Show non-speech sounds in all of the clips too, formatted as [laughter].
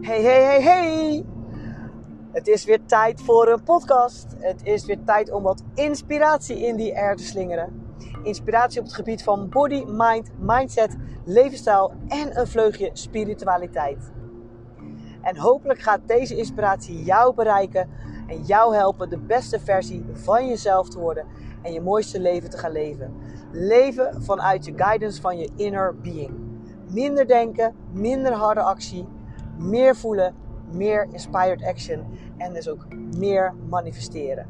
Hey, hey, hey, hey! Het is weer tijd voor een podcast. Het is weer tijd om wat inspiratie in die air te slingeren. Inspiratie op het gebied van body, mind, mindset, levensstijl en een vleugje spiritualiteit. En hopelijk gaat deze inspiratie jou bereiken en jou helpen de beste versie van jezelf te worden en je mooiste leven te gaan leven. Leven vanuit je guidance van je inner being. Minder denken, minder harde actie, meer voelen, meer inspired action en dus ook meer manifesteren.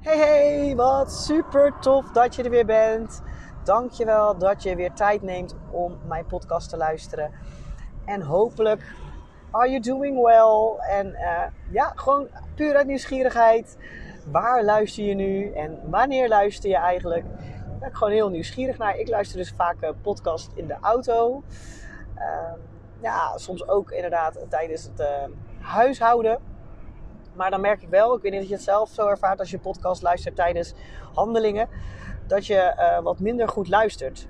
Hey hey, wat super tof dat je er weer bent. Dankjewel dat je weer tijd neemt om mijn podcast te luisteren. En hopelijk are you doing well? En uh, ja, gewoon puur uit nieuwsgierigheid. Waar luister je nu en wanneer luister je eigenlijk? Daar ben ik gewoon heel nieuwsgierig naar. Ik luister dus vaak uh, podcast in de auto. Uh, ja, soms ook inderdaad tijdens het uh, huishouden. Maar dan merk ik wel, ik weet niet of je het zelf zo ervaart als je podcast luistert tijdens handelingen, dat je uh, wat minder goed luistert.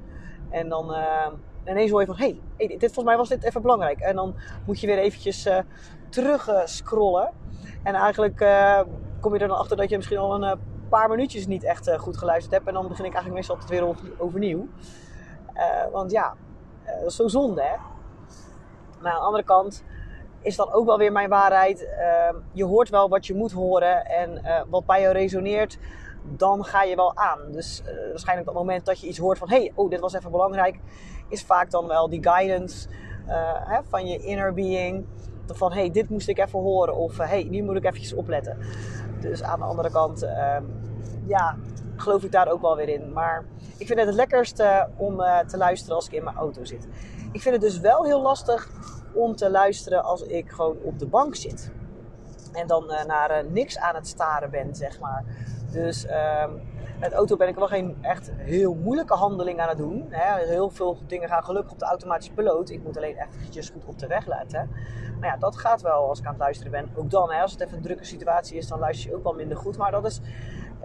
En dan ineens hoor je van, hé, hey, dit, volgens mij was dit even belangrijk. En dan moet je weer eventjes terug scrollen. En eigenlijk kom je er dan achter dat je misschien al een paar minuutjes niet echt goed geluisterd hebt. En dan begin ik eigenlijk meestal altijd weer overnieuw. want ja, dat is zo zonde, hè. Maar aan de andere kant is dan ook wel weer mijn waarheid. Uh, je hoort wel wat je moet horen en wat bij jou resoneert, dan ga je wel aan. Dus waarschijnlijk op het moment dat je iets hoort van, hey, oh, dit was even belangrijk, is vaak dan wel die guidance hè, van je inner being. Van, hey, dit moest ik even horen of hey, nu moet ik eventjes opletten. Dus aan de andere kant, ehm, ja, geloof ik daar ook wel weer in. Maar ik vind het het lekkerste om te luisteren als ik in mijn auto zit. Ik vind het dus wel heel lastig om te luisteren als ik gewoon op de bank zit. En dan naar niks aan het staren ben, zeg maar. Dus uh, met auto ben ik wel geen echt heel moeilijke handeling aan het doen. Hè. Heel veel dingen gaan gelukkig op de automatische piloot. Ik moet alleen eventjes goed op de weg letten. Maar ja, dat gaat wel als ik aan het luisteren ben. Ook dan, hè, als het even een drukke situatie is, dan luister je ook wel minder goed. Maar dat is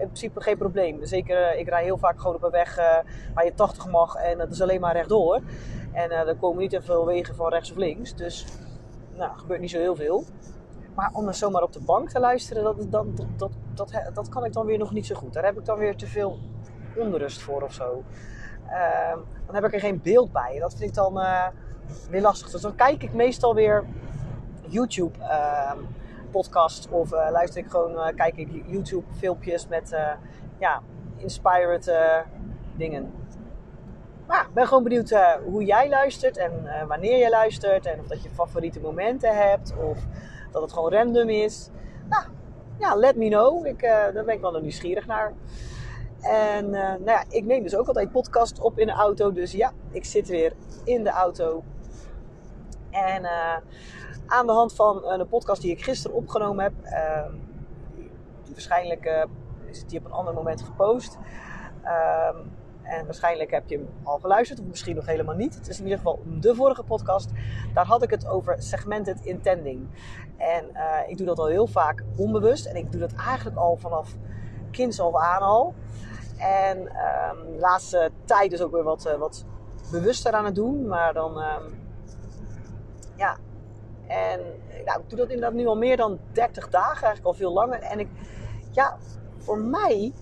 in principe geen probleem. Zeker, ik rij heel vaak gewoon op een weg uh, waar je 80 mag en dat is alleen maar rechtdoor. En uh, er komen niet te veel wegen van rechts of links. Dus, nou, gebeurt niet zo heel veel. Maar om dan zomaar op de bank te luisteren, dat, dat, dat, dat, kan ik dan weer nog niet zo goed. Daar heb ik dan weer te veel onrust voor of zo. Uh, dan heb ik er geen beeld bij. Dat vind ik dan uh, weer lastig. Dus dan kijk ik meestal weer YouTube uh, podcast of uh, luister ik gewoon, kijk ik YouTube filmpjes met ja, inspired dingen. Maar ik ben gewoon benieuwd hoe jij luistert en wanneer jij luistert. En of dat je favoriete momenten hebt of dat het gewoon random is. Nou, ja, let me know. Ik, uh, daar ben ik wel nieuwsgierig naar. En nou ja, ik neem dus ook altijd podcast op in de auto. Dus ja, ik zit weer in de auto. En aan de hand van de podcast die ik gisteren opgenomen heb. Ehm, waarschijnlijk is die op een ander moment gepost. Ehm, en waarschijnlijk heb je hem al geluisterd, of misschien nog helemaal niet. Het is in ieder geval de vorige podcast. Daar had ik het over segmented intending. En uh, ik doe dat al heel vaak onbewust. En ik doe dat eigenlijk al vanaf kinds af aan al. En de laatste tijd is ook weer wat, uh, wat bewuster aan het doen. Maar dan, um, ja. En nou, ik doe dat inderdaad nu al meer dan 30 dagen, eigenlijk al veel langer. En ik, ja, voor mij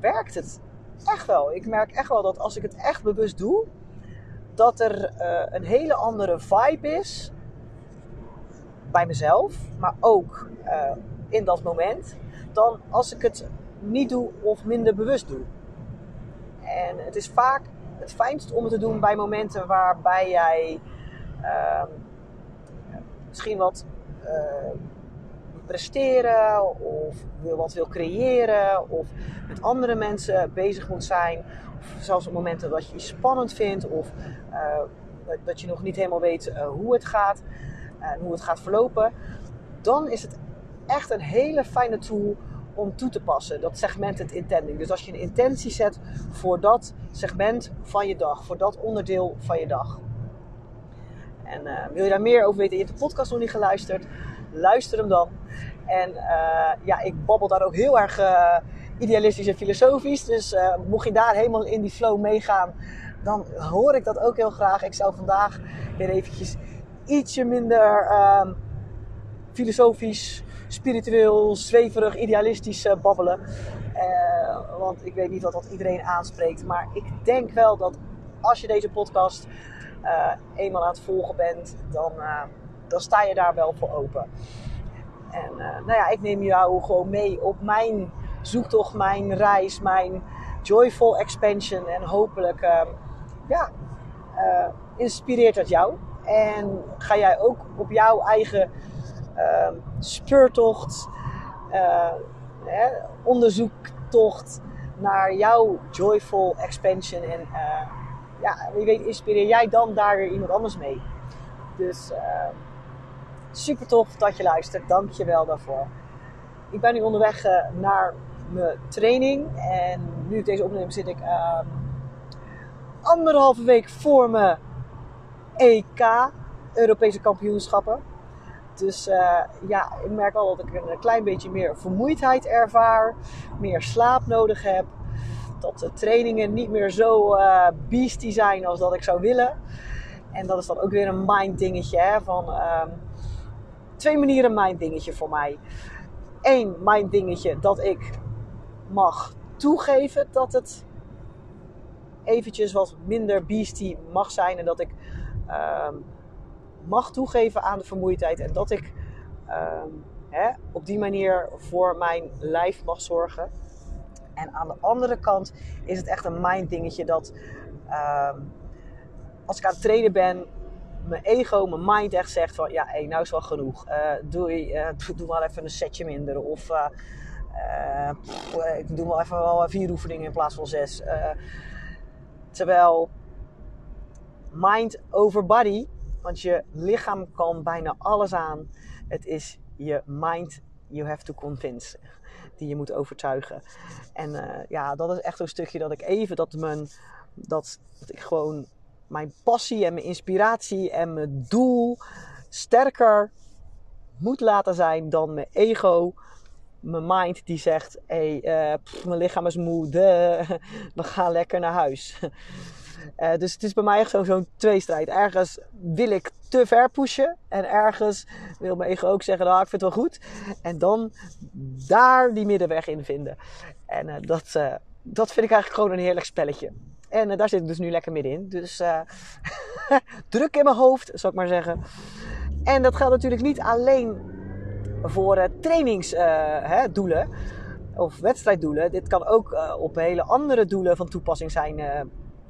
werkt het echt wel. Ik merk echt wel dat als ik het echt bewust doe, dat er uh, een hele andere vibe is bij mezelf, maar ook uh, in dat moment, dan als ik het niet doe of minder bewust doe. En het is vaak het fijnst om het te doen bij momenten waarbij jij uh, misschien wat uh, presteren of wil wat wil creëren of met andere mensen bezig moet zijn. Of zelfs op momenten dat je iets spannend vindt of uh, dat je nog niet helemaal weet uh, hoe het gaat en hoe het gaat verlopen. Dan is het echt een hele fijne tool om toe te passen. Dat segment het intending. Dus als je een intentie zet voor dat segment van je dag, voor dat onderdeel van je dag. En wil je daar meer over weten? Je hebt de podcast nog niet geluisterd luister hem dan. En ja, ik babbel daar ook heel erg idealistisch en filosofisch. Dus mocht je daar helemaal in die flow meegaan, dan hoor ik dat ook heel graag. Ik zou vandaag weer eventjes ietsje minder ehm, filosofisch, spiritueel, zweverig, idealistisch babbelen. Want ik weet niet wat dat iedereen aanspreekt. Maar ik denk wel dat als je deze podcast eenmaal aan het volgen bent, dan, dan sta je daar wel voor open. En nou ja, ik neem jou gewoon mee op mijn zoektocht, mijn reis, mijn joyful expansion. En hopelijk ehm, ja, inspireert dat jou. En ga jij ook op jouw eigen uh, speurtocht, uh, hè, onderzoektocht naar jouw joyful expansion. En ja, wie weet inspireer jij dan daar weer iemand anders mee. Dus ehm, super tof dat je luistert. Dank je wel daarvoor. Ik ben nu onderweg eh, naar mijn training. En nu ik deze opneem zit ik ehm, anderhalve week voor me EK, Europese kampioenschappen. Dus uh, ja, ik merk al dat ik een klein beetje meer vermoeidheid ervaar, meer slaap nodig heb. Dat de trainingen niet meer zo uh, beastie zijn als dat ik zou willen. En dat is dan ook weer een mind dingetje. Hè, van uh, twee manieren mind dingetje voor mij. Eén mind dingetje dat ik mag toegeven dat het eventjes wat minder beastie mag zijn. En dat ik Ehm, mag toegeven aan de vermoeidheid. En dat ik ehm, hè, op die manier voor mijn lijf mag zorgen. En aan de andere kant is het echt een mind dingetje dat ehm, als ik aan het trainen ben, mijn ego, mijn mind echt zegt van ja, hey, nou is wel genoeg. Uh, doe, uh, doe maar even een setje minder. Of uh, ik doe wel even wel vier oefeningen in plaats van zes. terwijl mind over body. Want je lichaam kan bijna alles aan. Het is je mind you have to convince. Die je moet overtuigen. En ja, dat is echt zo'n stukje dat ik even dat mijn. Dat, dat ik gewoon mijn passie en mijn inspiratie en mijn doel sterker moet laten zijn dan mijn ego. Mijn mind die zegt: hé, hey, uh, mijn lichaam is moe, [laughs] we gaan lekker naar huis. Uh, dus het is bij mij echt zo'n tweestrijd. Ergens wil ik te ver pushen. En ergens wil mijn ego ook zeggen, nou, ik vind het wel goed. En dan daar die middenweg in vinden. En uh, dat, dat vind ik eigenlijk gewoon een heerlijk spelletje. En daar zit ik dus nu lekker middenin. Dus [laughs] druk in mijn hoofd, zou ik maar zeggen. En dat geldt natuurlijk niet alleen voor trainingsdoelen of wedstrijddoelen. Dit kan ook op hele andere doelen van toepassing zijn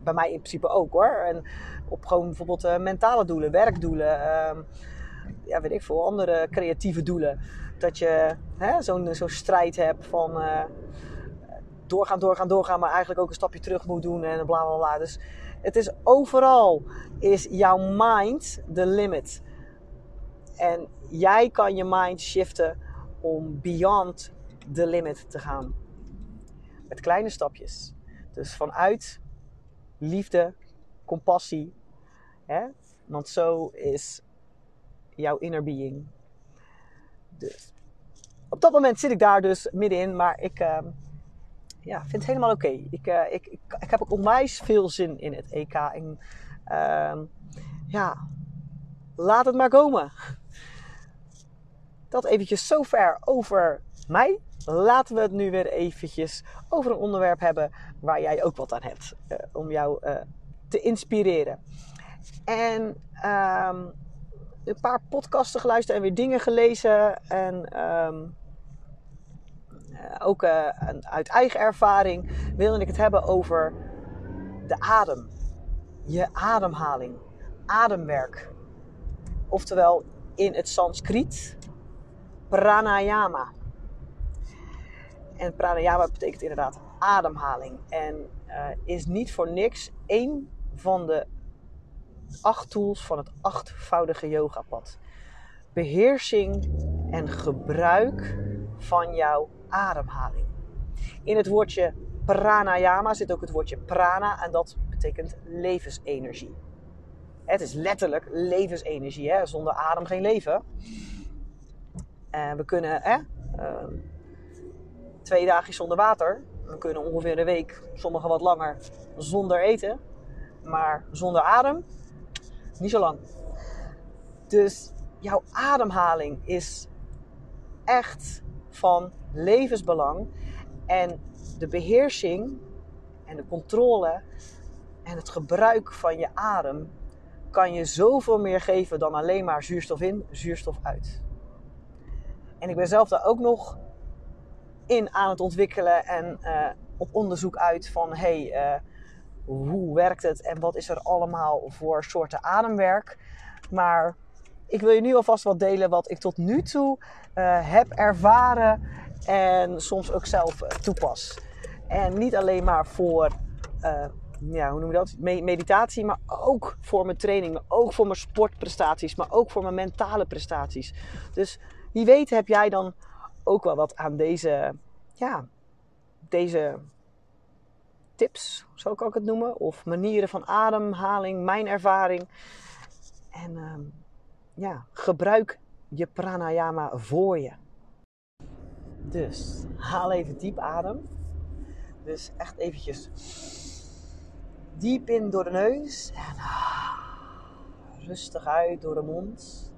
bij mij in principe ook hoor. En op gewoon bijvoorbeeld mentale doelen, werkdoelen, uh, ja, weet ik veel, andere creatieve doelen. Dat je zo'n zo'n strijd hebt van doorgaan, doorgaan, doorgaan, maar eigenlijk ook een stapje terug moet doen en bla bla bla. Dus het is overal, is jouw mind de limit. En jij kan je mind shiften om beyond the limit te gaan. Met kleine stapjes. Dus vanuit liefde, compassie. Hè? Want zo is jouw inner being. Dus op dat moment zit ik daar dus middenin, maar ik uh, ja, vind het helemaal oké. Ik, uh, ik, ik, ik, heb ook onwijs veel zin in het EK. En uh, ja, laat het maar komen. Dat eventjes zover over mij. Laten we het nu weer eventjes over een onderwerp hebben waar jij ook wat aan hebt. Uh, om jou uh, te inspireren. En um, een paar podcasten geluisterd en weer dingen gelezen. En um, uh, ook uit eigen ervaring wilde ik het hebben over de adem. Je ademhaling. Ademwerk. Oftewel in het Sanskriet pranayama. En pranayama betekent inderdaad ademhaling. En uh, is niet voor niks één van de acht tools van het achtvoudige yogapad. Beheersing en gebruik van jouw ademhaling. In het woordje pranayama zit ook het woordje prana en dat betekent levensenergie. Het is letterlijk levensenergie. Hè? Zonder adem geen leven. En we kunnen eh, twee dagen zonder water. We kunnen ongeveer een week, sommigen wat langer, zonder eten. Maar zonder adem, niet zo lang. Dus jouw ademhaling is echt van levensbelang. En de beheersing en de controle en het gebruik van je adem kan je zoveel meer geven dan alleen maar zuurstof in, zuurstof uit. En ik ben zelf daar ook nog in aan het ontwikkelen en uh, op onderzoek uit van hey, uh, hoe werkt het en wat is er allemaal voor soorten ademwerk. Maar ik wil je nu alvast wat delen wat ik tot nu toe uh, heb ervaren en soms ook zelf toepas. En niet alleen maar voor ja, hoe noem je dat? Meditatie, maar ook voor mijn training, ook voor mijn sportprestaties, maar ook voor mijn mentale prestaties. Dus wie weet heb jij dan ook wel wat aan deze, ja, deze tips, zo kan ik het noemen, of manieren van ademhaling, mijn ervaring. En uh, ja, gebruik je pranayama voor je. Dus haal even diep adem. Dus echt eventjes Diep in door de neus en ah, rustig uit door de mond.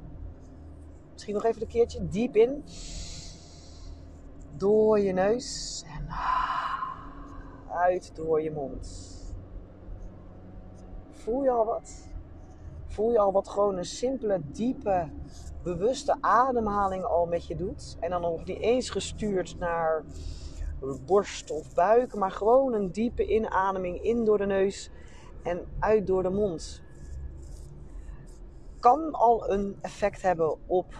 Misschien nog even een keertje. Diep in. Door je neus en ah, uit door je mond. Voel je al wat? Voel je al wat gewoon een simpele, diepe, bewuste ademhaling al met je doet? En dan nog niet eens gestuurd naar borst of buik, maar gewoon een diepe inademing in door de neus en uit door de mond. Kan al een effect hebben op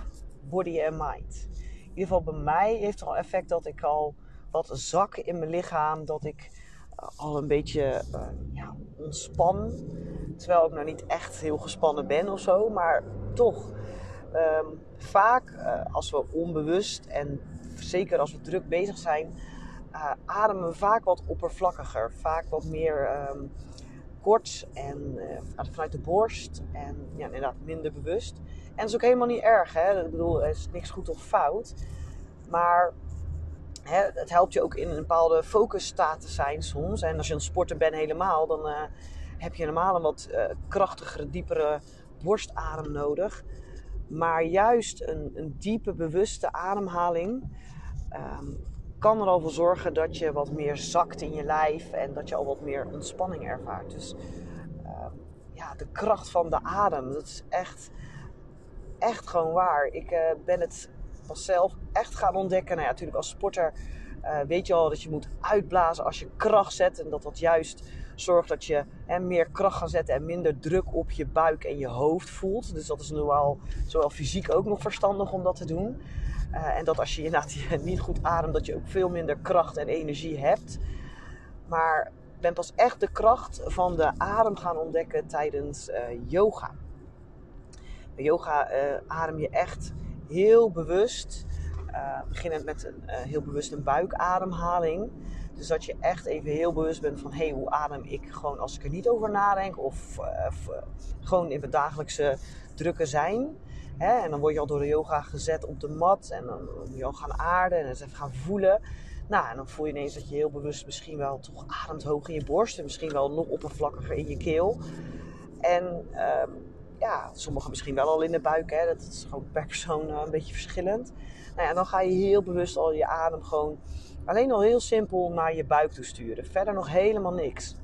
body en mind. In ieder geval bij mij heeft het al effect dat ik al wat zak in mijn lichaam, dat ik al een beetje uh, ja, ontspan. Terwijl ik nou niet echt heel gespannen ben of zo, maar toch. Um, vaak uh, als we onbewust en zeker als we druk bezig zijn, uh, ademen we vaak wat oppervlakkiger. Vaak wat meer um, kort en vanuit de borst. En ja, inderdaad minder bewust. En dat is ook helemaal niet erg. Hè? Ik bedoel, er is niks goed of fout. Maar het helpt je ook in een bepaalde focusstaat te zijn soms. En als je een sporter bent helemaal, dan uh, heb je helemaal een wat krachtigere, diepere borstadem nodig. Maar juist een, een diepe, bewuste ademhaling... Um, kan er al voor zorgen dat je wat meer zakt in je lijf en dat je al wat meer ontspanning ervaart. Dus uh, ja, de kracht van de adem, dat is echt, echt gewoon waar. Ik uh, ben het pas zelf echt gaan ontdekken. Nou ja, natuurlijk als sporter uh, weet je al dat je moet uitblazen als je kracht zet. En dat dat juist zorgt dat je hè, meer kracht gaat zetten en minder druk op je buik en je hoofd voelt. Dus dat is nu al zowel fysiek ook nog verstandig om dat te doen. Uh, en dat als je inderdaad [laughs] niet goed ademt, dat je ook veel minder kracht en energie hebt. Maar ik ben pas echt de kracht van de adem gaan ontdekken tijdens uh, yoga. Bij yoga adem je echt heel bewust. beginnend met een heel bewust een buikademhaling. Dus dat je echt even heel bewust bent van hey, hoe adem ik gewoon als ik er niet over nadenk. Of, of gewoon in het dagelijkse drukke zijn. Hè? En dan word je al door de yoga gezet op de mat. En dan moet je al gaan aarden en eens even gaan voelen. Nou, en dan voel je ineens dat je heel bewust misschien wel toch ademt hoog in je borst. En misschien wel nog oppervlakkiger in je keel. En um, ja, sommigen misschien wel al in de buik. Hè? Dat is gewoon per persoon uh, een beetje verschillend. Nou ja, dan ga je heel bewust al je adem gewoon alleen al heel simpel naar je buik toe sturen. Verder nog helemaal niks.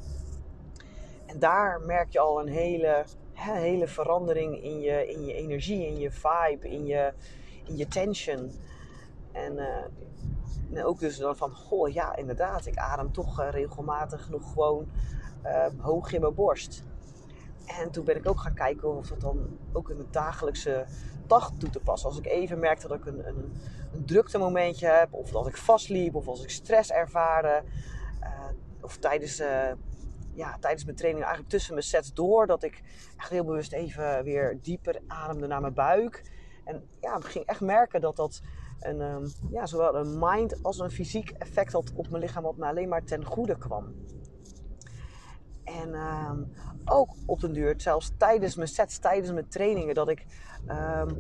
En daar merk je al een hele hè, hele verandering in je, in je energie, in je vibe, in je, in je tension. En, uh, ook dus dan van, goh, ja, inderdaad, ik adem toch uh, regelmatig nog gewoon hoog in mijn borst. En toen ben ik ook gaan kijken of dat dan ook in mijn dagelijkse dag toe te passen. Als ik even merkte dat ik een, een, een drukte momentje heb, of dat ik vastliep, of als ik stress ervaarde, of tijdens ja, tijdens mijn training, eigenlijk tussen mijn sets door, dat ik echt heel bewust even weer dieper ademde naar mijn buik. En ja, ik ging echt merken dat dat een, um, ja, zowel een mind als een fysiek effect had op mijn lichaam, wat me alleen maar ten goede kwam. En um, ook op den duur, zelfs tijdens mijn sets, tijdens mijn trainingen, dat ik um,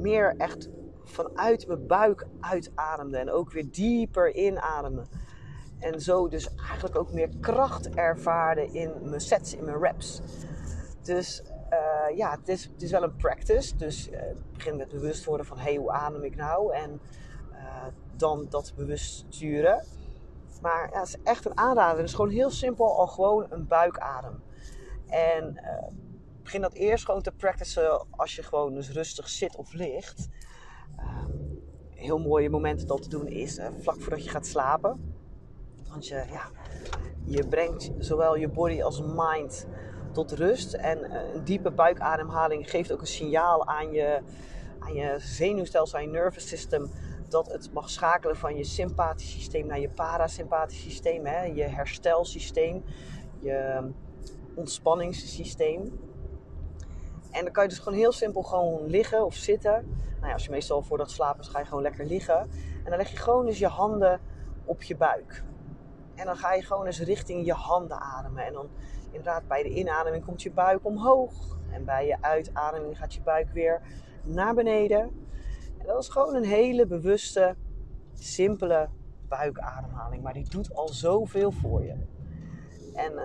meer echt vanuit mijn buik uitademde. En ook weer dieper inademen. En zo dus eigenlijk ook meer kracht ervaarde in mijn sets, in mijn reps. Dus uh, ja, het is, het is wel een practice. Dus uh, begin met bewust worden van hey, hoe adem ik nou? En uh, dan dat bewust sturen. Maar het is echt een aanrader. Het is gewoon heel simpel, al gewoon een buikadem. En begin dat eerst gewoon te practicen als je gewoon dus rustig zit of ligt. een heel mooie moment om dat te doen is vlak voordat je gaat slapen. Want je, ja, je brengt zowel je body als mind tot rust. En eh, een diepe buikademhaling geeft ook een signaal aan je, aan je zenuwstelsel, aan je nervous system. Dat het mag schakelen van je sympathisch systeem naar je parasympathisch systeem. Hè? Je herstelsysteem, je ontspanningssysteem. En dan kan je dus gewoon heel simpel gewoon liggen of zitten. Nou ja, als je meestal voordat slapen is, ga je gewoon lekker liggen. En dan leg je gewoon dus je handen op je buik. En dan ga je gewoon eens richting je handen ademen. En dan inderdaad bij de inademing komt je buik omhoog. En bij je uitademing gaat je buik weer naar beneden. Dat is gewoon een hele bewuste, simpele buikademhaling. Maar die doet al zoveel voor je. En uh,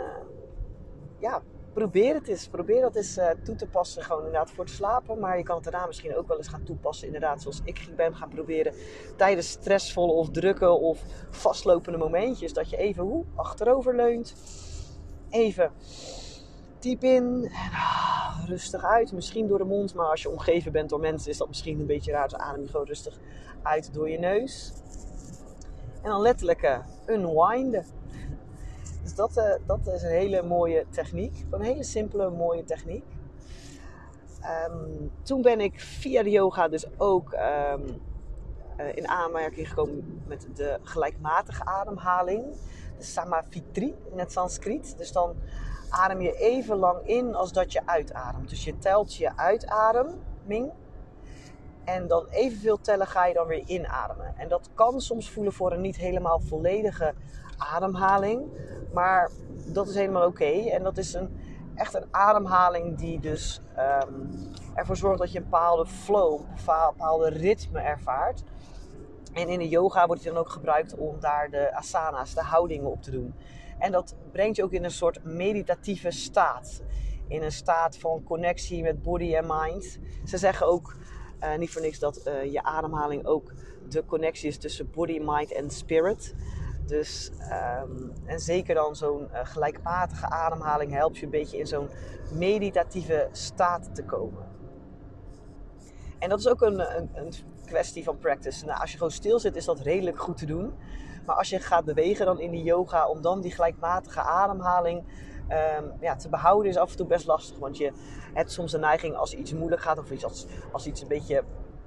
ja, probeer het eens. Probeer dat eens uh, toe te passen. Gewoon inderdaad voor te slapen. Maar je kan het daarna misschien ook wel eens gaan toepassen. Inderdaad, zoals ik ben gaan proberen. Tijdens stressvolle of drukke of vastlopende momentjes. Dat je even hoe, achterover leunt even diep in en ah, rustig uit. Misschien door de mond, maar als je omgeven bent door mensen is dat misschien een beetje raar. Dus adem je gewoon rustig uit door je neus. En dan letterlijk uh, unwinden. Dus dat, uh, dat is een hele mooie techniek. Een hele simpele, mooie techniek. Um, toen ben ik via de yoga dus ook um, uh, in aanmerking gekomen met de gelijkmatige ademhaling de Samavitri in het Sanskriet. Dus dan adem je even lang in als dat je uitademt. Dus je telt je uitademing. En dan evenveel tellen ga je dan weer inademen. En dat kan soms voelen voor een niet helemaal volledige ademhaling. Maar dat is helemaal oké. En dat is een, echt een ademhaling die dus um, ervoor zorgt dat je een bepaalde flow, een bepaalde ritme ervaart. En in de yoga wordt het dan ook gebruikt om daar de asana's, de houdingen op te doen. En dat brengt je ook in een soort meditatieve staat. In een staat van connectie met body en mind. Ze zeggen ook uh, niet voor niks dat uh, je ademhaling ook de connectie is tussen body, mind en spirit. Dus, um, en zeker dan zo'n uh, gelijkmatige ademhaling helpt je een beetje in zo'n meditatieve staat te komen. En dat is ook een, een, een kwestie van practice. Nou, als je gewoon stil zit, is dat redelijk goed te doen. Maar als je gaat bewegen dan in die yoga, om dan die gelijkmatige ademhaling um, ja, te behouden, is af en toe best lastig. Want je hebt soms de neiging als iets moeilijk gaat, of iets als, als iets een beetje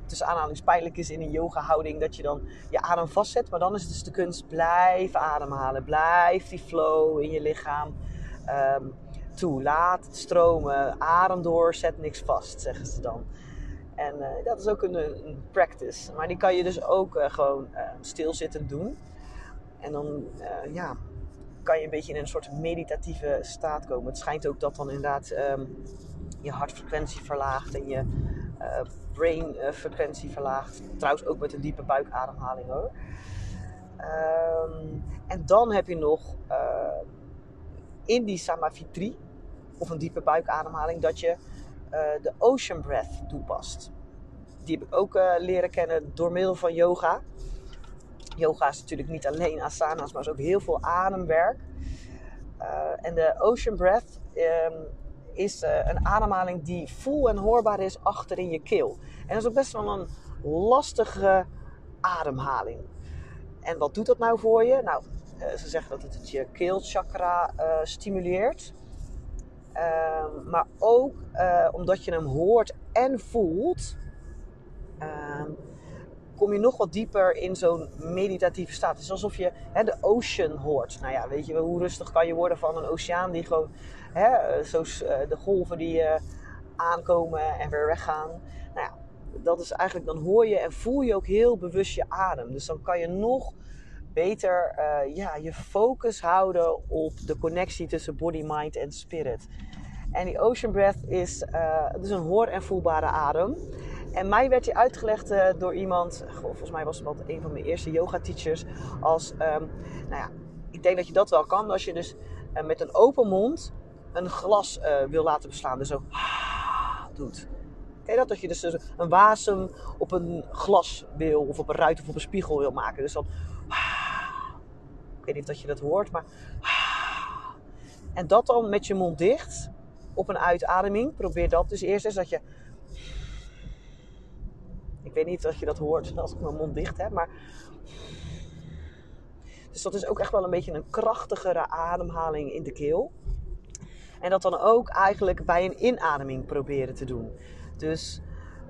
tussen aanhalings pijnlijk is in een yoga houding, dat je dan je adem vastzet. Maar dan is het dus de kunst, blijf ademhalen. Blijf die flow in je lichaam um, toe. Laat het stromen. Adem door, zet niks vast, zeggen ze dan. En uh, dat is ook een, practice. Maar die kan je dus ook uh, gewoon uh, stilzittend doen. En dan ja, kan je een beetje in een soort meditatieve staat komen. Het schijnt ook dat dan inderdaad um, je hartfrequentie verlaagt en je brainfrequentie verlaagt. Trouwens ook met een diepe buikademhaling hoor. Um, en dan heb je nog in die samavitri, of een diepe buikademhaling, dat je de Ocean Breath toepast. Die heb ik ook leren kennen door middel van yoga. Yoga is natuurlijk niet alleen asana's, maar is ook heel veel ademwerk. Uh, en de Ocean Breath um, is een ademhaling die voel en hoorbaar is achter in je keel. En dat is ook best wel een lastige ademhaling. En wat doet dat nou voor je? Nou, ze zeggen dat het je keelchakra stimuleert. Um, maar ook omdat je hem hoort en voelt, um, kom je nog wat dieper in zo'n meditatieve staat. Het is alsof je hè, de ocean hoort. Nou ja, weet je hoe rustig kan je worden van een oceaan die gewoon, hè, zo, uh, de golven die uh, aankomen en weer weggaan. Nou ja, dat is eigenlijk, dan hoor je en voel je ook heel bewust je adem. Dus dan kan je nog beter ja, je focus houden op de connectie tussen body, mind en spirit. En die ocean breath is, uh, is een hoor- en voelbare adem. En mij werd die uitgelegd uh, door iemand, volgens mij was het een van mijn eerste yoga teachers, als, um, nou ja, ik denk dat je dat wel kan als je dus uh, met een open mond een glas uh, wil laten beslaan. Dus zo [sniffs] doet. Kijk dat? Dat je dus een wasem op een glas wil, of op een ruit of op een spiegel wil maken. Dus dan. [sniffs] Ik weet niet of je dat hoort, maar. [sniffs] En dat dan met je mond dicht op een uitademing. Probeer dat dus eerst eens dat je. Weet niet of je dat hoort als ik mijn mond dicht heb, maar. Dus dat is ook echt wel een beetje een krachtigere ademhaling in de keel. En dat dan ook eigenlijk bij een inademing proberen te doen. Dus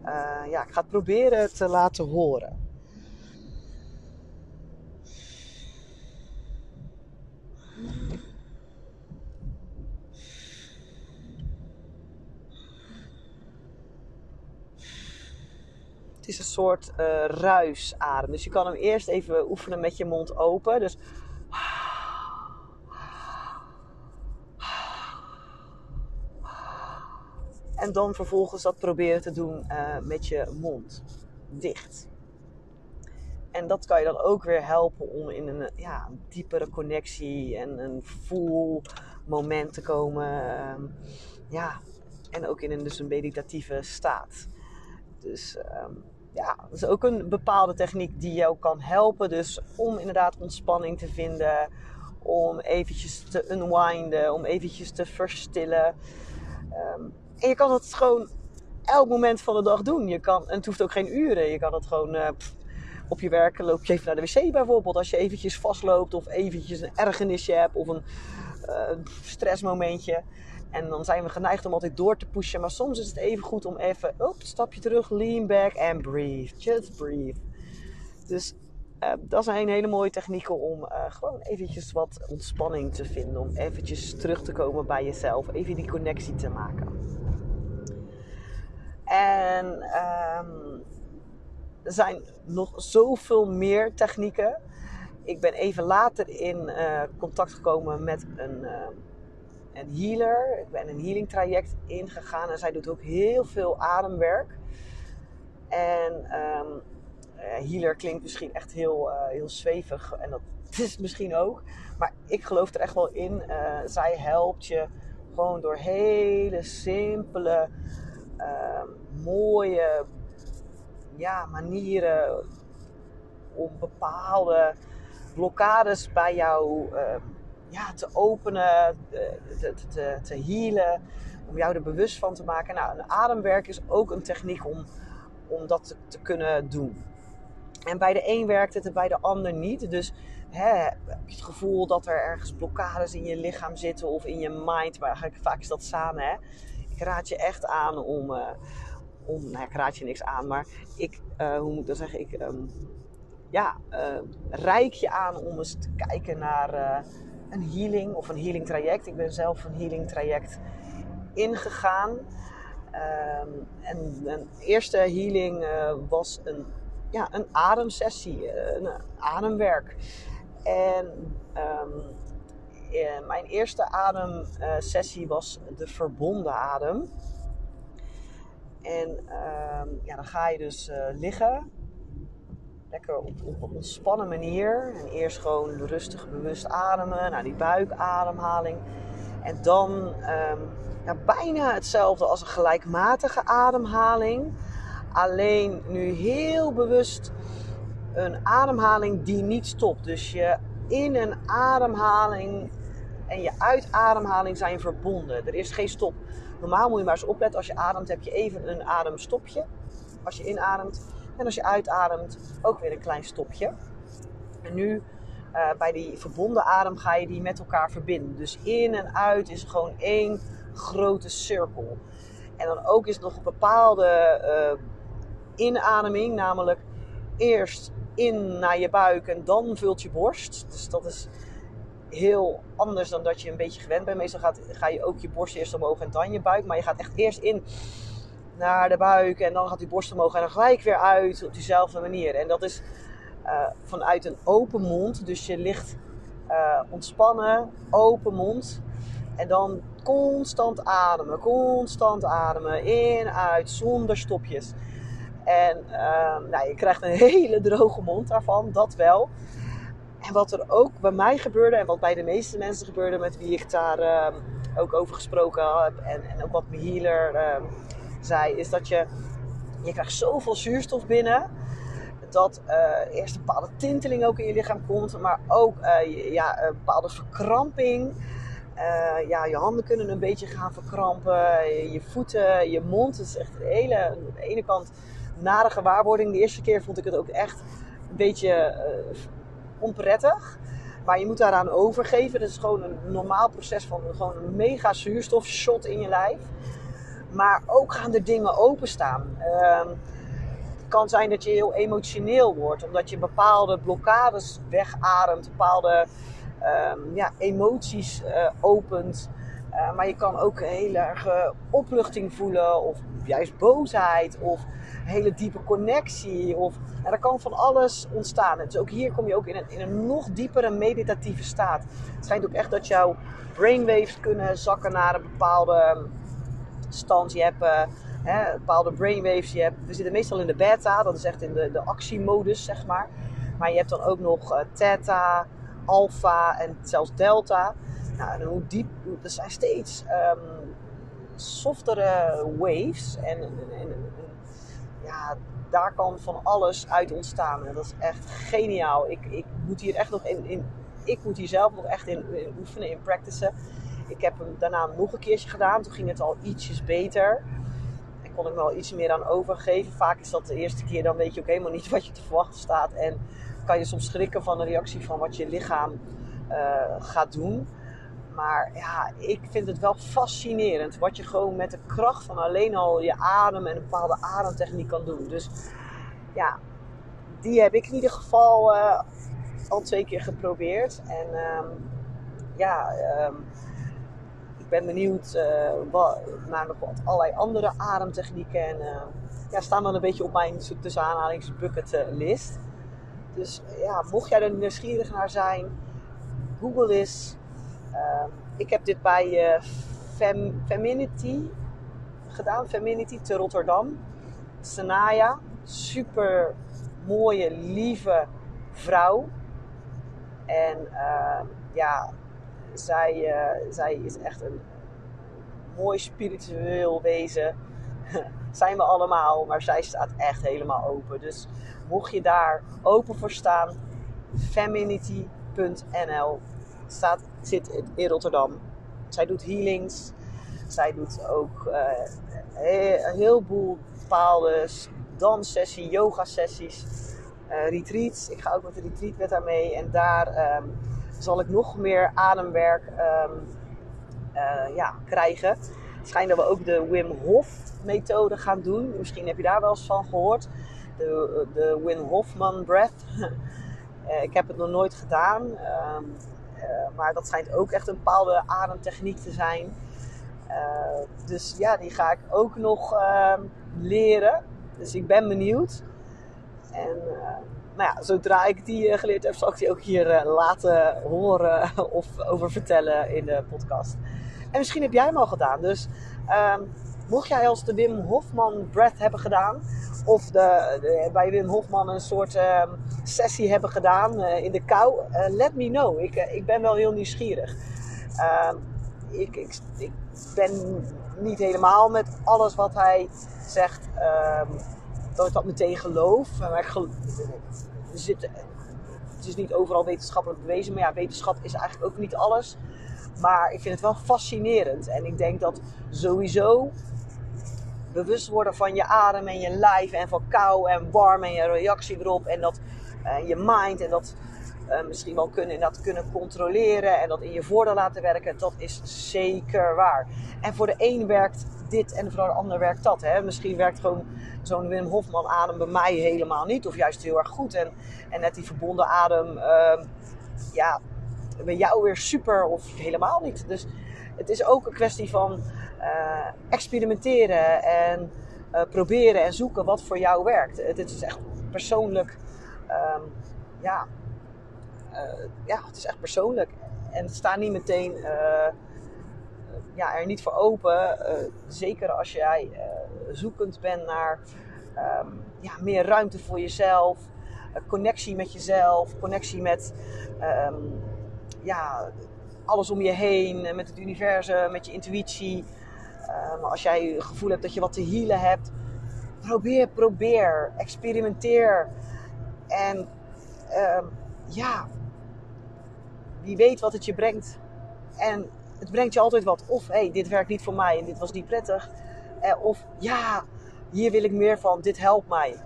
uh, ja, ik ga het proberen te laten horen. Het is een soort uh, ruisadem. Dus je kan hem eerst even oefenen met je mond open. Dus En dan vervolgens dat proberen te doen uh, met je mond dicht. En dat kan je dan ook weer helpen om in een, ja, een diepere connectie en een full moment te komen. Uh, ja, en ook in een, dus een meditatieve staat. Dus uh, ja, dat is ook een bepaalde techniek die jou kan helpen. Dus om inderdaad ontspanning te vinden. Om eventjes te unwinden. Om eventjes te verstillen. Um, en je kan het gewoon elk moment van de dag doen. Je kan, en het hoeft ook geen uren. Je kan het gewoon uh, op je werk loop je even naar de wc bijvoorbeeld. Als je eventjes vastloopt of eventjes een ergernisje hebt of een uh, stressmomentje. En dan zijn we geneigd om altijd door te pushen. Maar soms is het even goed om even, op, stapje terug, lean back and breathe. Just breathe. Dus uh, dat zijn hele mooie technieken om uh, gewoon eventjes wat ontspanning te vinden. Om eventjes terug te komen bij jezelf. Even die connectie te maken. En um, er zijn nog zoveel meer technieken. Ik ben even later in uh, contact gekomen met een, een healer. Ik ben een healing traject ingegaan en zij doet ook heel veel ademwerk. En um, healer klinkt misschien echt heel, uh, heel zwevig en dat [laughs] is misschien ook. Maar ik geloof er echt wel in. zij helpt je gewoon door hele simpele uh, mooie ja, manieren om bepaalde blokkades bij jou uh, ja, te openen, te, te, te healen, om jou er bewust van te maken. Nou, een ademwerk is ook een techniek om, om dat te, kunnen doen. En bij de een werkt het en bij de ander niet. Dus hè, heb je het gevoel dat er ergens blokkades in je lichaam zitten of in je mind. Maar eigenlijk vaak is dat samen. Hè? ik raad je echt aan om, uh, om nou, ik raad je niks aan, maar ik, uh, hoe moet ik dat zeggen, ik, um, ja, reik je aan om eens te kijken naar een healing of een healing traject. Ik ben zelf een healing traject ingegaan. Um, en een eerste healing was een, ja, een ademsessie, een ademwerk. En um, eh, mijn eerste ademsessie was de verbonden adem. En ehm, ja, dan ga je dus liggen. Lekker op, op, een ontspannen manier. En eerst gewoon rustig, bewust ademen. Naar die buikademhaling. En dan um, ja, bijna hetzelfde als een gelijkmatige ademhaling. Alleen nu heel bewust een ademhaling die niet stopt. Dus je in een ademhaling en je uitademhaling zijn verbonden. Er is geen stop. Normaal moet je maar eens opletten. Als je ademt heb je even een ademstopje. Als je inademt. En als je uitademt ook weer een klein stopje. En nu uh, bij die verbonden adem ga je die met elkaar verbinden. Dus in en uit is gewoon één grote cirkel. En dan ook is nog een bepaalde uh, inademing. Namelijk eerst in naar je buik en dan vult je borst. Dus dat is heel anders dan dat je een beetje gewend bent. Meestal gaat, ga je ook je borst eerst omhoog en dan je buik. Maar je gaat echt eerst in naar de buik en dan gaat die borst omhoog en dan gelijk weer uit op diezelfde manier. En dat is uh, vanuit een open mond. Dus je ligt uh, ontspannen, open mond. En dan constant ademen, constant ademen, in, uit, zonder stopjes. En ehm, nou, je krijgt een [laughs] hele droge mond daarvan, dat wel. En wat er ook bij mij gebeurde en wat bij de meeste mensen gebeurde met wie ik daar ehm, ook over gesproken heb en, en ook wat mijn healer ehm, zei, is dat je, je krijgt zoveel zuurstof binnen dat uh, eerst een bepaalde tinteling ook in je lichaam komt, maar ook uh, ja, een bepaalde verkramping. Uh, ja, je handen kunnen een beetje gaan verkrampen, je voeten, je mond. Het is echt een hele, aan de ene kant nare gewaarwording. De eerste keer vond ik het ook echt een beetje onprettig. Maar je moet daaraan overgeven. Dat is gewoon een normaal proces van gewoon een mega zuurstofshot in je lijf. Maar ook gaan er dingen openstaan. Uh, het kan zijn dat je heel emotioneel wordt, omdat je bepaalde blokkades wegademt, bepaalde um, ja, emoties uh, opent. Uh, maar je kan ook heel erg uh, opluchting voelen, of juist boosheid, of een hele diepe connectie. Of, en er kan van alles ontstaan. Dus ook hier kom je ook in een, in een nog diepere meditatieve staat. Het schijnt ook echt dat jouw brainwaves kunnen zakken naar een bepaalde stand. Je hebt uh, hè, bepaalde brainwaves. Je hebt, we zitten meestal in de beta, dat is echt in de, de actiemodus, zeg maar. Maar je hebt dan ook nog uh, theta, alpha en zelfs delta. Nou, hoe diep, er zijn steeds um, softere waves. En, ja, daar kan van alles uit ontstaan. En dat is echt geniaal. Ik, ik moet hier echt nog in, in ik moet hier zelf nog echt in, in oefenen, in practicen. Ik heb hem daarna nog een keertje gedaan. Toen ging het al ietsjes beter. En kon ik me al iets meer aan overgeven. Vaak is dat de eerste keer, dan weet je ook helemaal niet [laughs] wat je te verwachten staat. En kan je soms schrikken van de reactie van wat je lichaam uh, gaat doen. Maar ja, ik vind het wel fascinerend wat je gewoon met de kracht van alleen al je adem en een bepaalde ademtechniek kan doen. Dus ja, die heb ik in ieder geval uh, al twee keer geprobeerd. En um, ja, um, ik ben benieuwd uh, wat, naar nog wat allerlei andere ademtechnieken. En uh, ja, staan dan een beetje op mijn tussen aanhalings bucketlist. Dus ja, mocht jij er nieuwsgierig naar zijn, Google is. Uh, ik heb dit bij Fem, Feminity gedaan, Feminity te Rotterdam. Sanaya, super mooie, lieve vrouw. En ja, zij, uh, zij is echt een mooi spiritueel wezen. [laughs] Zijn we allemaal, maar zij staat echt helemaal open. Dus mocht je daar open voor staan, feminity.nl staat, zit in Rotterdam. Zij doet healings. Zij doet ook uh, een heleboel bepaalde danssessies, yoga sessies, uh, retreats. Ik ga ook met de retreat met haar mee. En daar um, zal ik nog meer ademwerk um, uh, ja, krijgen. Het schijnt dat we ook de Wim Hof methode gaan doen. Misschien heb je daar wel eens van gehoord. De, de Wim Hofman Breath. uh, [laughs] ik heb het nog nooit gedaan. Um, uh, maar dat schijnt ook echt een bepaalde ademtechniek te zijn. dus ja, die ga ik ook nog ehm, leren. Dus ik ben benieuwd. En nou ja, zodra ik die uh, geleerd heb, zal ik die ook hier uh, laten horen [laughs] of over vertellen in de podcast. En misschien heb jij hem al gedaan. Dus um, mocht jij als de Wim Hofman Breath hebben gedaan, of de, bij Wim Hofman een soort um, sessie hebben gedaan uh, in de kou, let me know. Ik, ik ben wel heel nieuwsgierig. Um, ik, ik, ik, ben niet helemaal met alles wat hij zegt dat ik dat meteen geloof. Maar ik geloof, zit, het is niet overal wetenschappelijk bewezen, maar ja, wetenschap is eigenlijk ook niet alles. Maar ik vind het wel fascinerend. En ik denk dat sowieso bewust worden van je adem en je lijf en van kou en warm en je reactie erop en dat uh, je mind en dat uh, misschien wel kunnen, dat kunnen controleren en dat in je voordeel laten werken, dat is zeker waar. En voor de een werkt dit en voor de ander werkt dat. Hè? Misschien werkt gewoon zo'n Wim Hofman adem bij mij helemaal niet. Of juist heel erg goed. En, en net die verbonden adem, uh, ja, bij jou weer super of helemaal niet. Dus het is ook een kwestie van uh, experimenteren en uh, proberen en zoeken wat voor jou werkt. Het, is echt persoonlijk, um, ja, ja, het is echt persoonlijk. En sta niet meteen ja, er niet voor open. Zeker als jij zoekend bent naar um, ja, meer ruimte voor jezelf, connectie met jezelf, connectie met ehm, ja, alles om je heen, met het universum, met je intuïtie. Als jij het gevoel hebt dat je wat te healen hebt, probeer, probeer, experimenteer. En um, ja, wie weet wat het je brengt. En het brengt je altijd wat. Of hé, hey, dit werkt niet voor mij en dit was niet prettig. Eh, of ja, hier wil ik meer van, dit helpt mij.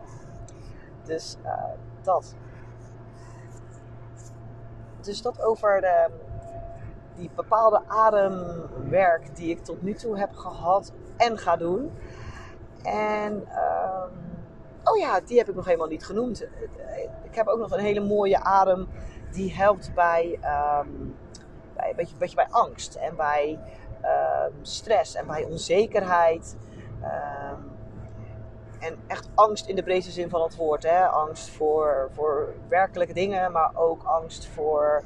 Dus uh, dat. Dus dat over de, die bepaalde ademwerk die ik tot nu toe heb gehad en ga doen. En um, oh ja, die heb ik nog helemaal niet genoemd. Ik heb ook nog een hele mooie adem die helpt bij, um, bij bij angst en bij um, stress en bij onzekerheid. en echt angst in de breedste zin van het woord. Hè? Angst voor, voor werkelijke dingen, maar ook angst voor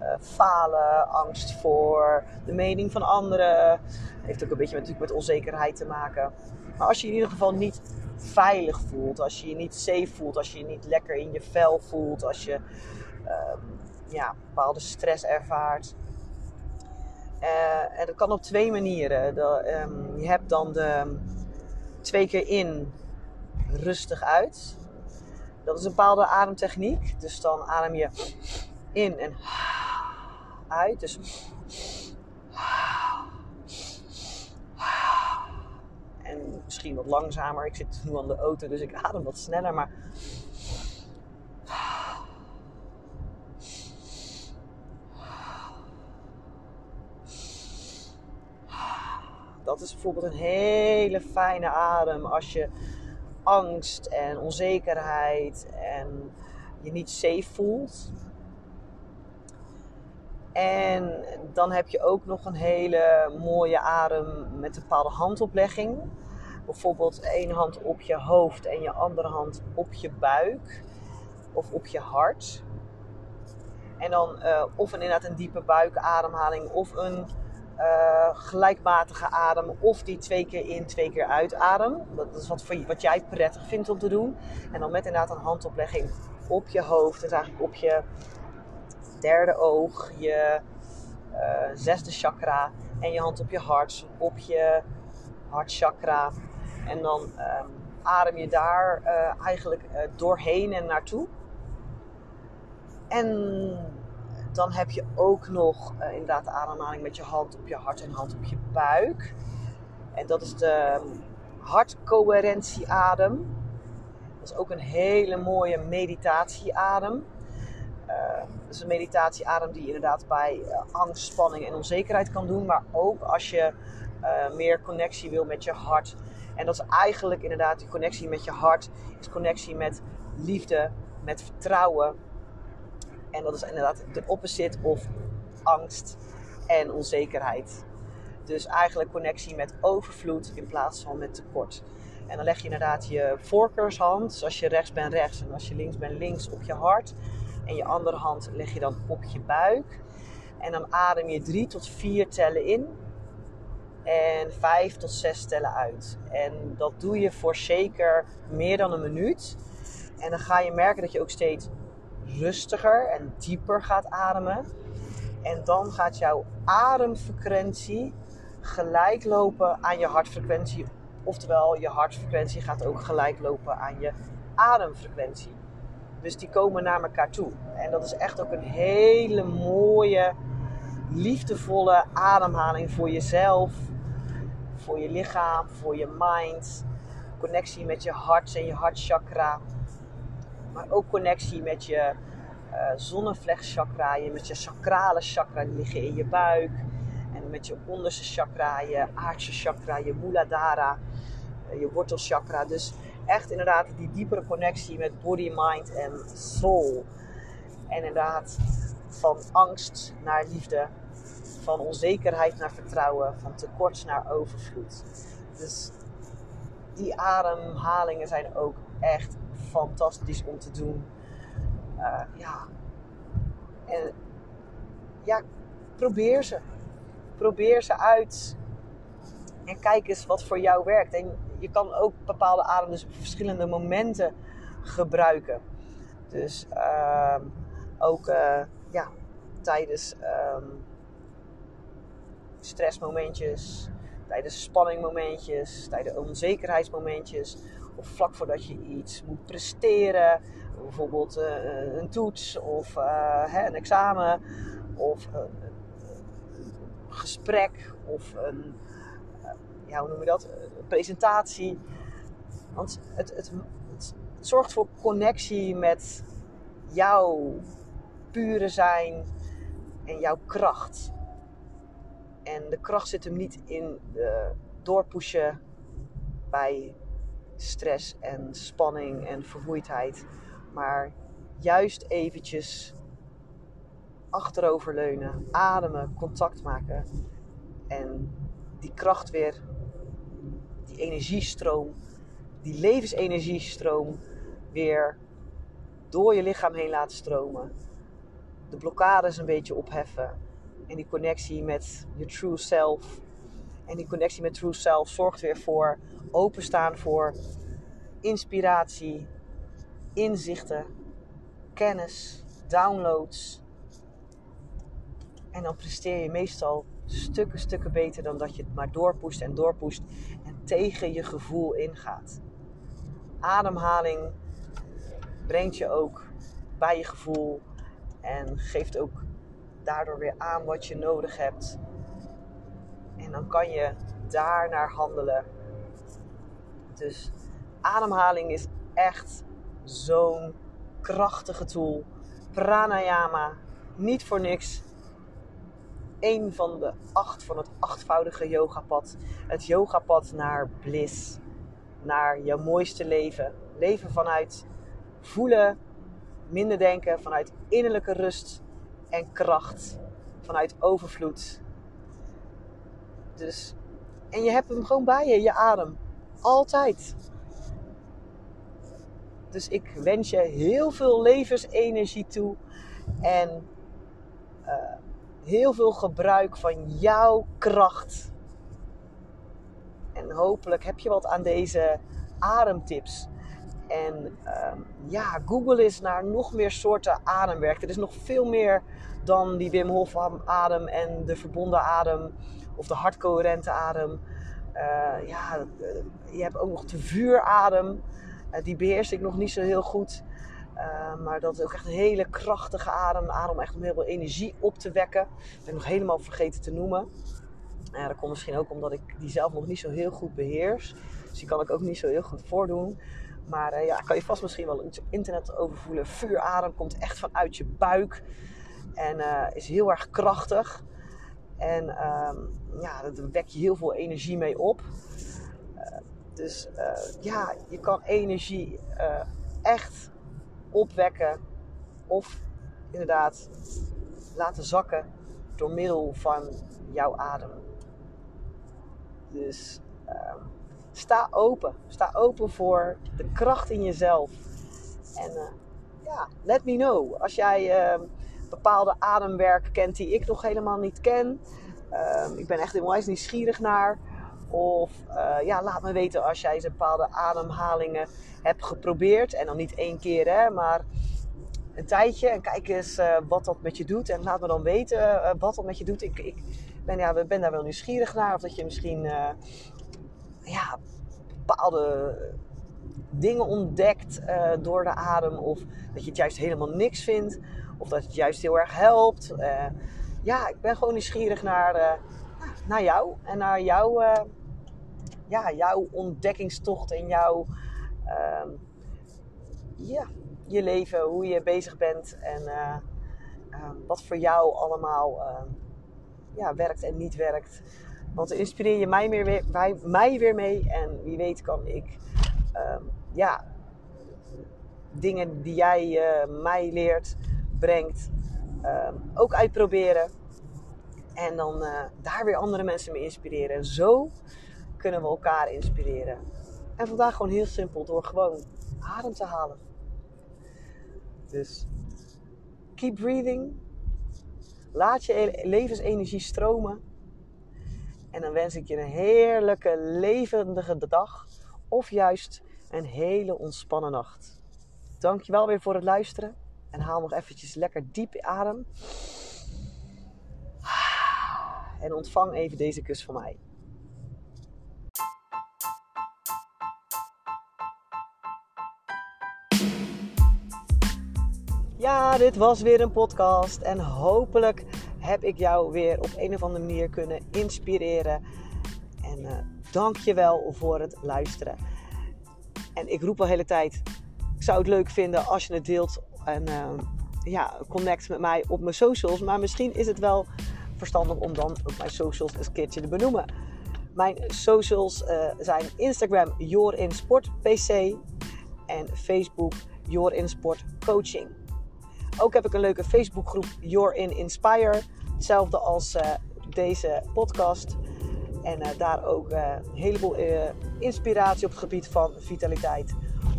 uh, falen, angst voor de mening van anderen. Heeft ook een beetje natuurlijk met onzekerheid te maken. Maar als je in ieder geval niet veilig voelt, als je je niet safe voelt, als je je niet lekker in je vel voelt, als je um, ja, bepaalde stress ervaart. Uh, en dat kan op twee manieren. De, um, je hebt dan de twee keer in, rustig uit. Dat is een bepaalde ademtechniek. Dus dan adem je in en uit. Dus en misschien wat langzamer. Ik zit nu aan de auto, dus ik adem wat sneller. Maar dat is bijvoorbeeld een hele fijne adem als je angst en onzekerheid en je niet safe voelt. En dan heb je ook nog een hele mooie adem met een bepaalde handoplegging. Bijvoorbeeld één hand op je hoofd en je andere hand op je buik of op je hart. En dan uh, of een, inderdaad een diepe buikademhaling of een uh, gelijkmatige adem of die twee keer in, twee keer uit adem. Dat is wat, wat jij prettig vindt om te doen. En dan met inderdaad een handoplegging op je hoofd, dus eigenlijk op je derde oog, je uh, zesde chakra en je hand op je hart, op je hartchakra. En dan um, adem je daar uh, eigenlijk doorheen en naartoe. En dan heb je ook nog inderdaad de ademhaling met je hand op je hart en hand op je buik. En dat is de um, hartcoherentieadem. Dat is ook een hele mooie meditatieadem. Uh, dat is een meditatieadem die je inderdaad bij uh, angst, spanning en onzekerheid kan doen. Maar ook als je uh, meer connectie wil met je hart. En dat is eigenlijk inderdaad die connectie met je hart. Is connectie met liefde, met vertrouwen. En dat is inderdaad de opposite of angst en onzekerheid. Dus eigenlijk connectie met overvloed in plaats van met tekort. En dan leg je inderdaad je voorkeurshand, dus als je rechts bent rechts en als je links bent links op je hart. En je andere hand leg je dan op je buik. En dan adem je drie tot vier tellen in. En vijf tot zes tellen uit. En dat doe je voor zeker meer dan een minuut. En dan ga je merken dat je ook steeds rustiger en dieper gaat ademen. En dan gaat jouw ademfrequentie gelijk lopen aan je hartfrequentie. Oftewel, je hartfrequentie gaat ook gelijk lopen aan je ademfrequentie. Dus die komen naar elkaar toe. En dat is echt ook een hele mooie, liefdevolle ademhaling voor jezelf, voor je lichaam, voor je mind. Connectie met je hart en je hartchakra. Maar ook connectie met je uh, zonnevlechtchakra, met je sacrale chakra, die liggen in je buik. En met je onderste chakra, je aardse chakra, je muladhara, uh, je wortelchakra. Dus echt inderdaad die diepere connectie met body, mind en soul. En inderdaad van angst naar liefde, van onzekerheid naar vertrouwen, van tekort naar overvloed. Dus die ademhalingen zijn ook echt fantastisch om te doen. Uh, ja. En ja, probeer ze. Probeer ze uit. En kijk eens wat voor jou werkt. En je kan ook bepaalde adem dus op verschillende momenten gebruiken. Dus ehm, ook uh, ja, tijdens um, stressmomentjes, tijdens spanningmomentjes, tijdens onzekerheidsmomentjes. Of vlak voordat je iets moet presteren. Bijvoorbeeld uh, een toets of uh, hè, een examen. Of een, gesprek of een, ja, hoe noem je dat? Presentatie. Want het, het, zorgt voor connectie met jouw pure zijn en jouw kracht. En de kracht zit hem niet in doorpushen bij stress en spanning en vermoeidheid. Maar juist eventjes achteroverleunen, ademen, contact maken. En die kracht weer, die energiestroom, die levensenergiestroom weer door je lichaam heen laten stromen. De blokkades een beetje opheffen. En die connectie met je true self. En die connectie met true self zorgt weer voor openstaan voor inspiratie, inzichten, kennis, downloads. En dan presteer je meestal stukken, stukken beter dan dat je het maar doorpoest en doorpoest en tegen je gevoel ingaat. Ademhaling brengt je ook bij je gevoel en geeft ook daardoor weer aan wat je nodig hebt. En dan kan je daarnaar handelen. Dus ademhaling is echt zo'n krachtige tool. Pranayama, niet voor niks. Een van de acht van het achtvoudige yogapad. Het yogapad naar bliss. Naar jouw mooiste leven. Leven vanuit voelen, minder denken, vanuit innerlijke rust en kracht, vanuit overvloed. Dus, en je hebt hem gewoon bij je, je adem. Altijd. Dus ik wens je heel veel levensenergie toe. En uh, heel veel gebruik van jouw kracht. En hopelijk heb je wat aan deze ademtips. En um, ja, Google is naar nog meer soorten ademwerk. Er is nog veel meer dan die Wim Hof adem en de verbonden adem of de hartcoherente adem. Uh, ja, je hebt ook nog de vuuradem. Uh, die beheers ik nog niet zo heel goed. Maar dat is ook echt een hele krachtige adem. Adem echt om heel veel energie op te wekken. Dat ben nog helemaal vergeten te noemen. Ja, dat komt misschien ook omdat ik die zelf nog niet zo heel goed beheers. Dus die kan ik ook niet zo heel goed voordoen. Maar uh, ja, kan je vast misschien wel iets op internet over voelen. Vuuradem komt echt vanuit je buik. En is heel erg krachtig. En uh, ja, daar wek je heel veel energie mee op. Uh, dus ja, je kan energie echt opwekken. Of inderdaad laten zakken door middel van jouw adem. Dus ehm, sta open. Sta open voor de kracht in jezelf. En ja, let me know. Als jij uh, bepaalde ademwerk kent die ik nog helemaal niet ken. Uh, ik ben echt helemaal nieuwsgierig naar. Of uh, ja, laat me weten als jij bepaalde ademhalingen hebt geprobeerd. En dan niet één keer, hè, maar een tijdje. En kijk eens uh, wat dat met je doet. En laat me dan weten uh, wat dat met je doet. Ik, ik ben, ja, ben daar wel nieuwsgierig naar. Of dat je misschien ja, bepaalde dingen ontdekt door de adem. Of dat je het juist helemaal niks vindt. Of dat het juist heel erg helpt. Uh, ja, ik ben gewoon nieuwsgierig naar, uh, naar jou. En naar jouw, ja, jouw ontdekkingstocht en jouw... Ehm, ja, je leven, hoe je bezig bent. En wat voor jou allemaal ja, werkt en niet werkt. Want inspireer je mij, meer weer, wij, mij weer mee. En wie weet kan ik ja, dingen die jij mij leert, brengt, um, ook uitproberen. En dan uh, daar weer andere mensen mee inspireren. En zo kunnen we elkaar inspireren. En vandaag gewoon heel simpel door gewoon adem te halen. Dus keep breathing. Laat je levensenergie stromen. En dan wens ik je een heerlijke, levendige dag. of juist een hele ontspannen nacht. Dankjewel weer voor het luisteren en haal nog eventjes lekker diep adem. En ontvang even deze kus van mij. Ja, dit was weer een podcast en hopelijk heb ik jou weer op een of andere manier kunnen inspireren. En uh, dank je wel voor het luisteren. En ik roep al de hele tijd, ik zou het leuk vinden als je het deelt en uh, ja, connect met mij op mijn socials. Maar misschien is het wel verstandig om dan ook mijn socials een keertje te benoemen. Mijn socials uh, zijn Instagram JorinSportPC en Facebook Jorinsport Coaching. Ook heb ik een leuke Facebookgroep Your in Inspire. Hetzelfde als uh, deze podcast. En uh, daar ook een heleboel inspiratie op het gebied van vitaliteit.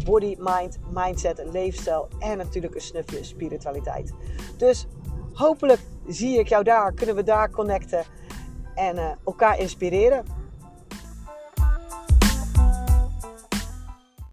Body, mind, mindset, leefstijl en natuurlijk een snufje spiritualiteit. Dus hopelijk zie ik jou daar, kunnen we daar connecten en elkaar inspireren.